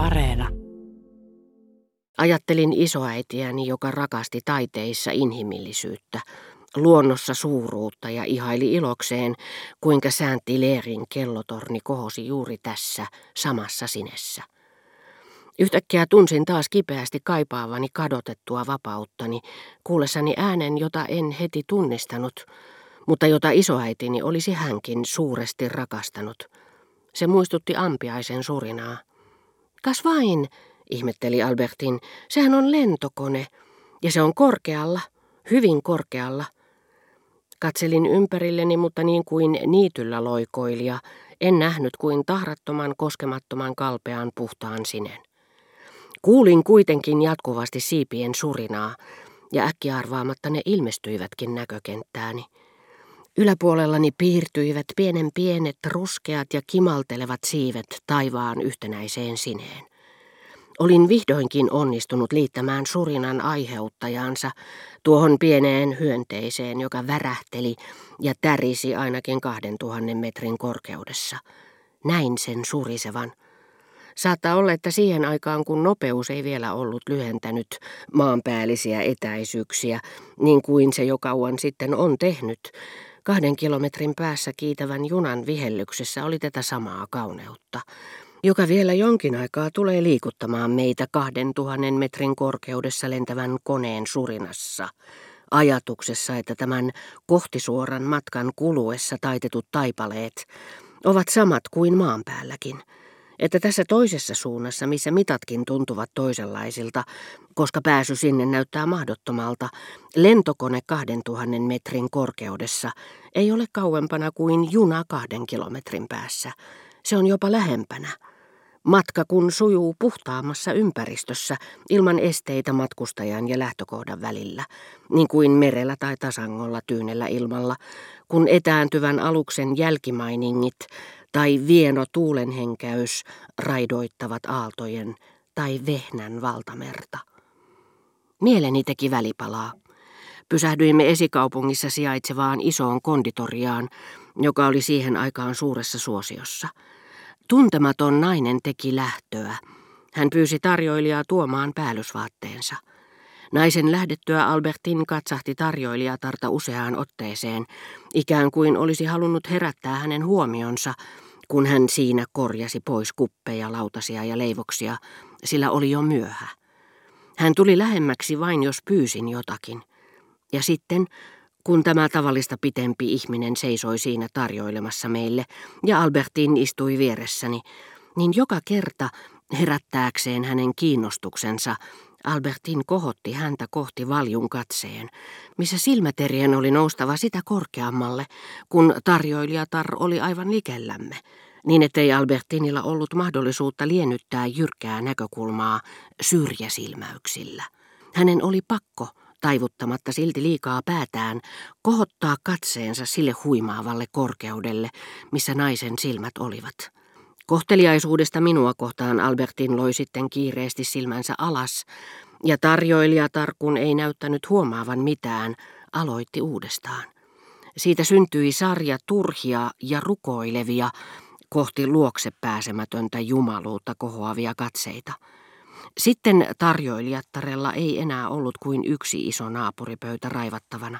Areena. Ajattelin isoäitiäni, joka rakasti taiteissa inhimillisyyttä, luonnossa suuruutta ja ihaili ilokseen, kuinka säänti Leerin kellotorni kohosi juuri tässä samassa sinessä. Yhtäkkiä tunsin taas kipeästi kaipaavani kadotettua vapauttani, kuullessani äänen, jota en heti tunnistanut, mutta jota isoäitini olisi hänkin suuresti rakastanut. Se muistutti ampiaisen surinaa. Kas vain, ihmetteli Albertin, sehän on lentokone, ja se on korkealla, hyvin korkealla. Katselin ympärilleni, mutta niin kuin niityllä loikoilija, en nähnyt kuin tahrattoman, koskemattoman, kalpean, puhtaan sinen. Kuulin kuitenkin jatkuvasti siipien surinaa, ja äkkiarvaamatta ne ilmestyivätkin näkökenttääni. Yläpuolellani piirtyivät pienen pienet, ruskeat ja kimaltelevat siivet taivaan yhtenäiseen sineen. Olin vihdoinkin onnistunut liittämään surinan aiheuttajansa tuohon pieneen hyönteiseen, joka värähteli ja tärisi ainakin kahden tuhannen metrin korkeudessa. Näin sen surisevan. Saattaa olla, että siihen aikaan, kun nopeus ei vielä ollut lyhentänyt maanpäällisiä etäisyyksiä, niin kuin se jo kauan sitten on tehnyt, kahden kilometrin päässä kiitävän junan vihellyksessä oli tätä samaa kauneutta, joka vielä jonkin aikaa tulee liikuttamaan meitä kahden tuhannen metrin korkeudessa lentävän koneen surinassa, ajatuksessa, että tämän kohtisuoran matkan kuluessa taitetut taipaleet ovat samat kuin maan päälläkin – että tässä toisessa suunnassa, missä mitatkin tuntuvat toisenlaisilta, koska pääsy sinne näyttää mahdottomalta, lentokone 2000 metrin korkeudessa ei ole kauempana kuin juna kahden kilometrin päässä. Se on jopa lähempänä. Matka kun sujuu puhtaammassa ympäristössä, ilman esteitä matkustajan ja lähtökohdan välillä, niin kuin merellä tai tasangolla tyynellä ilmalla, kun etääntyvän aluksen jälkimainingit tai vieno tuulenhenkäys raidoittavat aaltojen tai vehnän valtamerta. Mieleni teki välipalaa. Pysähdyimme esikaupungissa sijaitsevaan isoon konditoriaan, joka oli siihen aikaan suuressa suosiossa. Tuntematon nainen teki lähtöä. Hän pyysi tarjoilijaa tuomaan päällysvaatteensa. Naisen lähdettyä Albertin katsahti tarjoilijatarta useaan otteeseen, ikään kuin olisi halunnut herättää hänen huomionsa, kun hän siinä korjasi pois kuppeja, lautasia ja leivoksia, sillä oli jo myöhä. Hän tuli lähemmäksi vain, jos pyysin jotakin. Ja sitten, kun tämä tavallista pitempi ihminen seisoi siinä tarjoilemassa meille ja Albertin istui vieressäni, niin joka kerta herättääkseen hänen kiinnostuksensa Albertin kohotti häntä kohti valjun katseen, missä silmäterien oli noustava sitä korkeammalle, kun tarjoilijatar oli aivan likellämme, niin ettei Albertinilla ollut mahdollisuutta liennyttää jyrkkää näkökulmaa syrjäsilmäyksillä. Hänen oli pakko, taivuttamatta silti liikaa päätään, kohottaa katseensa sille huimaavalle korkeudelle, missä naisen silmät olivat. Kohteliaisuudesta minua kohtaan Albertin loi sitten kiireesti silmänsä alas, ja tarjoilijatar, kun ei näyttänyt huomaavan mitään, aloitti uudestaan. Siitä syntyi sarja turhia ja rukoilevia, kohti luokse pääsemätöntä jumaluutta kohoavia katseita. Sitten tarjoilijattarella ei enää ollut kuin yksi iso naapuripöytä raivattavana.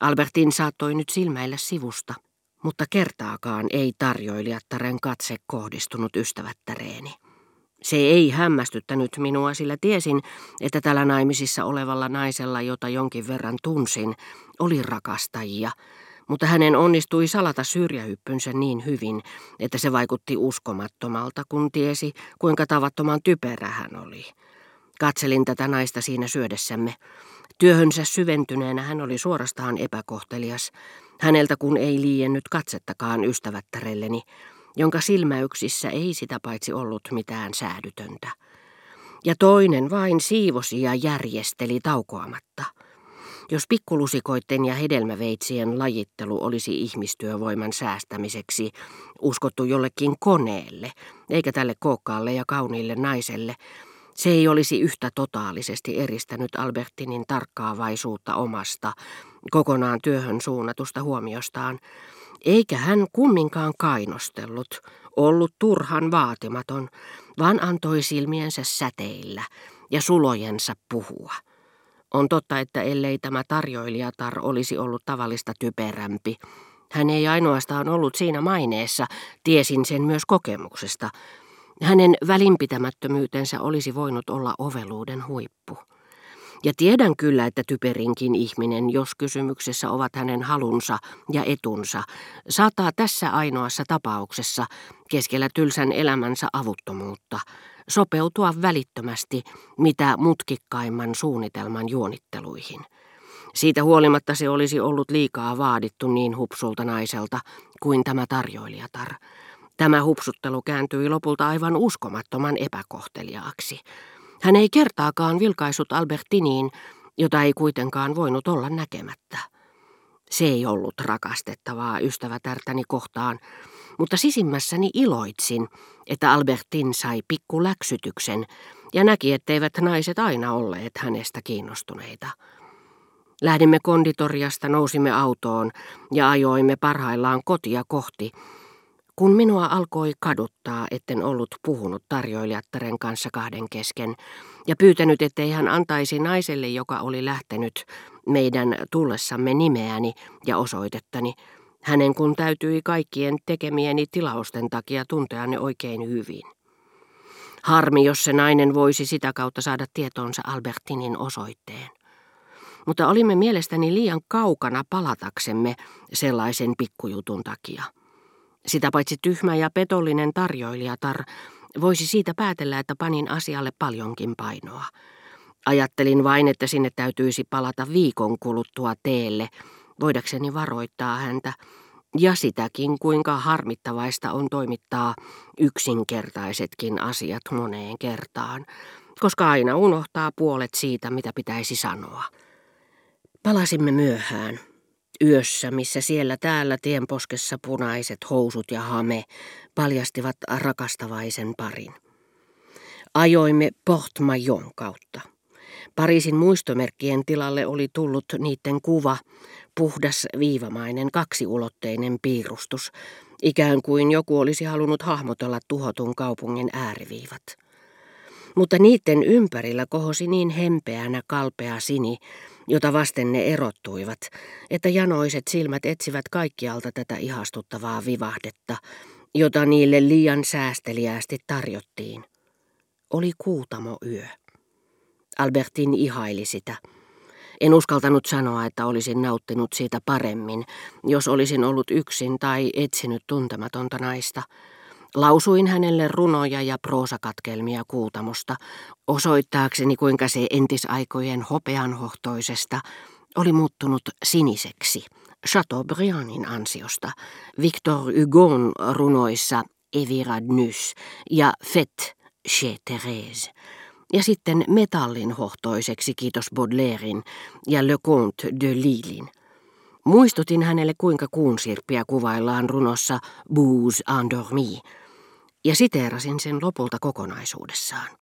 Albertin saattoi nyt silmäillä sivusta – mutta kertaakaan ei tarjoilijattaren katse kohdistunut ystävättäreeni. Se ei hämmästyttänyt minua, sillä tiesin, että tällä naimisissa olevalla naisella, jota jonkin verran tunsin, oli rakastajia, mutta hänen onnistui salata syrjähyppynsä niin hyvin, että se vaikutti uskomattomalta, kun tiesi, kuinka tavattoman typerä hän oli. Katselin tätä naista siinä syödessämme. Työhönsä syventyneenä hän oli suorastaan epäkohtelias, häneltä kun ei liiennyt katsettakaan ystävättärelleni, jonka silmäyksissä ei sitä paitsi ollut mitään säädytöntä. Ja toinen vain siivosi ja järjesteli taukoamatta. Jos pikkulusikoitten ja hedelmäveitsien lajittelu olisi ihmistyövoiman säästämiseksi uskottu jollekin koneelle, eikä tälle kookkaalle ja kauniille naiselle, se ei olisi yhtä totaalisesti eristänyt Albertinin tarkkaavaisuutta omasta, kokonaan työhön suunnatusta huomiostaan, eikä hän kumminkaan kainostellut, ollut turhan vaatimaton, vaan antoi silmiensä säteillä ja sulojensa puhua. On totta, että ellei tämä tarjoilijatar olisi ollut tavallista typerämpi, hän ei ainoastaan ollut siinä maineessa, tiesin sen myös kokemuksesta. Hänen välinpitämättömyytensä olisi voinut olla oveluuden huippu. Ja tiedän kyllä, että typerinkin ihminen, jos kysymyksessä ovat hänen halunsa ja etunsa, saattaa tässä ainoassa tapauksessa, keskellä tylsän elämänsä avuttomuutta, sopeutua välittömästi mitä mutkikkaimman suunnitelman juonitteluihin. Siitä huolimatta se olisi ollut liikaa vaadittu niin hupsulta naiselta kuin tämä tarjoilijatar. Tämä hupsuttelu kääntyi lopulta aivan uskomattoman epäkohteliaaksi. Hän ei kertaakaan vilkaisut Albertiniin, jota ei kuitenkaan voinut olla näkemättä. Se ei ollut rakastettavaa ystävätärtäni kohtaan, mutta sisimmässäni iloitsin, että Albertin sai pikku läksytyksen ja näki, etteivät naiset aina olleet hänestä kiinnostuneita. Lähdimme konditoriasta, nousimme autoon ja ajoimme parhaillaan kotia kohti, kun minua alkoi kaduttaa, etten ollut puhunut tarjoilijattaren kanssa kahden kesken ja pyytänyt, ettei hän antaisi naiselle, joka oli lähtenyt meidän tullessamme nimeäni ja osoitettani, hänen kun täytyi kaikkien tekemieni tilausten takia tuntea ne oikein hyvin. Harmi, jos se nainen voisi sitä kautta saada tietoonsa Albertinin osoitteen. Mutta olimme mielestäni liian kaukana palataksemme sellaisen pikkujutun takia. Sitä paitsi tyhmä ja petollinen tarjoilijatar voisi siitä päätellä, että panin asialle paljonkin painoa. Ajattelin vain, että sinne täytyisi palata viikon kuluttua teelle, voidakseni varoittaa häntä, ja sitäkin, kuinka harmittavaista on toimittaa yksinkertaisetkin asiat moneen kertaan, koska aina unohtaa puolet siitä, mitä pitäisi sanoa. Palasimme myöhään. Yössä, missä siellä täällä tienposkessa punaiset housut ja hame paljastivat rakastavaisen parin. Ajoimme Portmajon kautta. Pariisin muistomerkkien tilalle oli tullut niiden kuva, puhdas viivamainen kaksiulotteinen piirustus, ikään kuin joku olisi halunnut hahmotella tuhotun kaupungin ääriviivat. Mutta niiden ympärillä kohosi niin hempeänä kalpea sini, jota vasten ne erottuivat, että janoiset silmät etsivät kaikkialta tätä ihastuttavaa vivahdetta, jota niille liian säästeliäästi tarjottiin. Oli kuutamo yö. Albertin ihaili sitä. En uskaltanut sanoa, että olisin nauttinut siitä paremmin, jos olisin ollut yksin tai etsinyt tuntematonta naista. Lausuin hänelle runoja ja proosakatkelmia kuutamosta, osoittaakseni kuinka se entisaikojen hopeanhohtoisesta oli muuttunut siniseksi. Chateaubriandin ansiosta, Victor Hugon runoissa Eviradnys ja Fête chez Thérèse ja sitten metallin hohtoiseksi kiitos Baudelairein ja Le Comte de Lillein. Muistutin hänelle, kuinka kuunsirppiä kuvaillaan runossa Bouze endormi, ja siteerasin sen lopulta kokonaisuudessaan.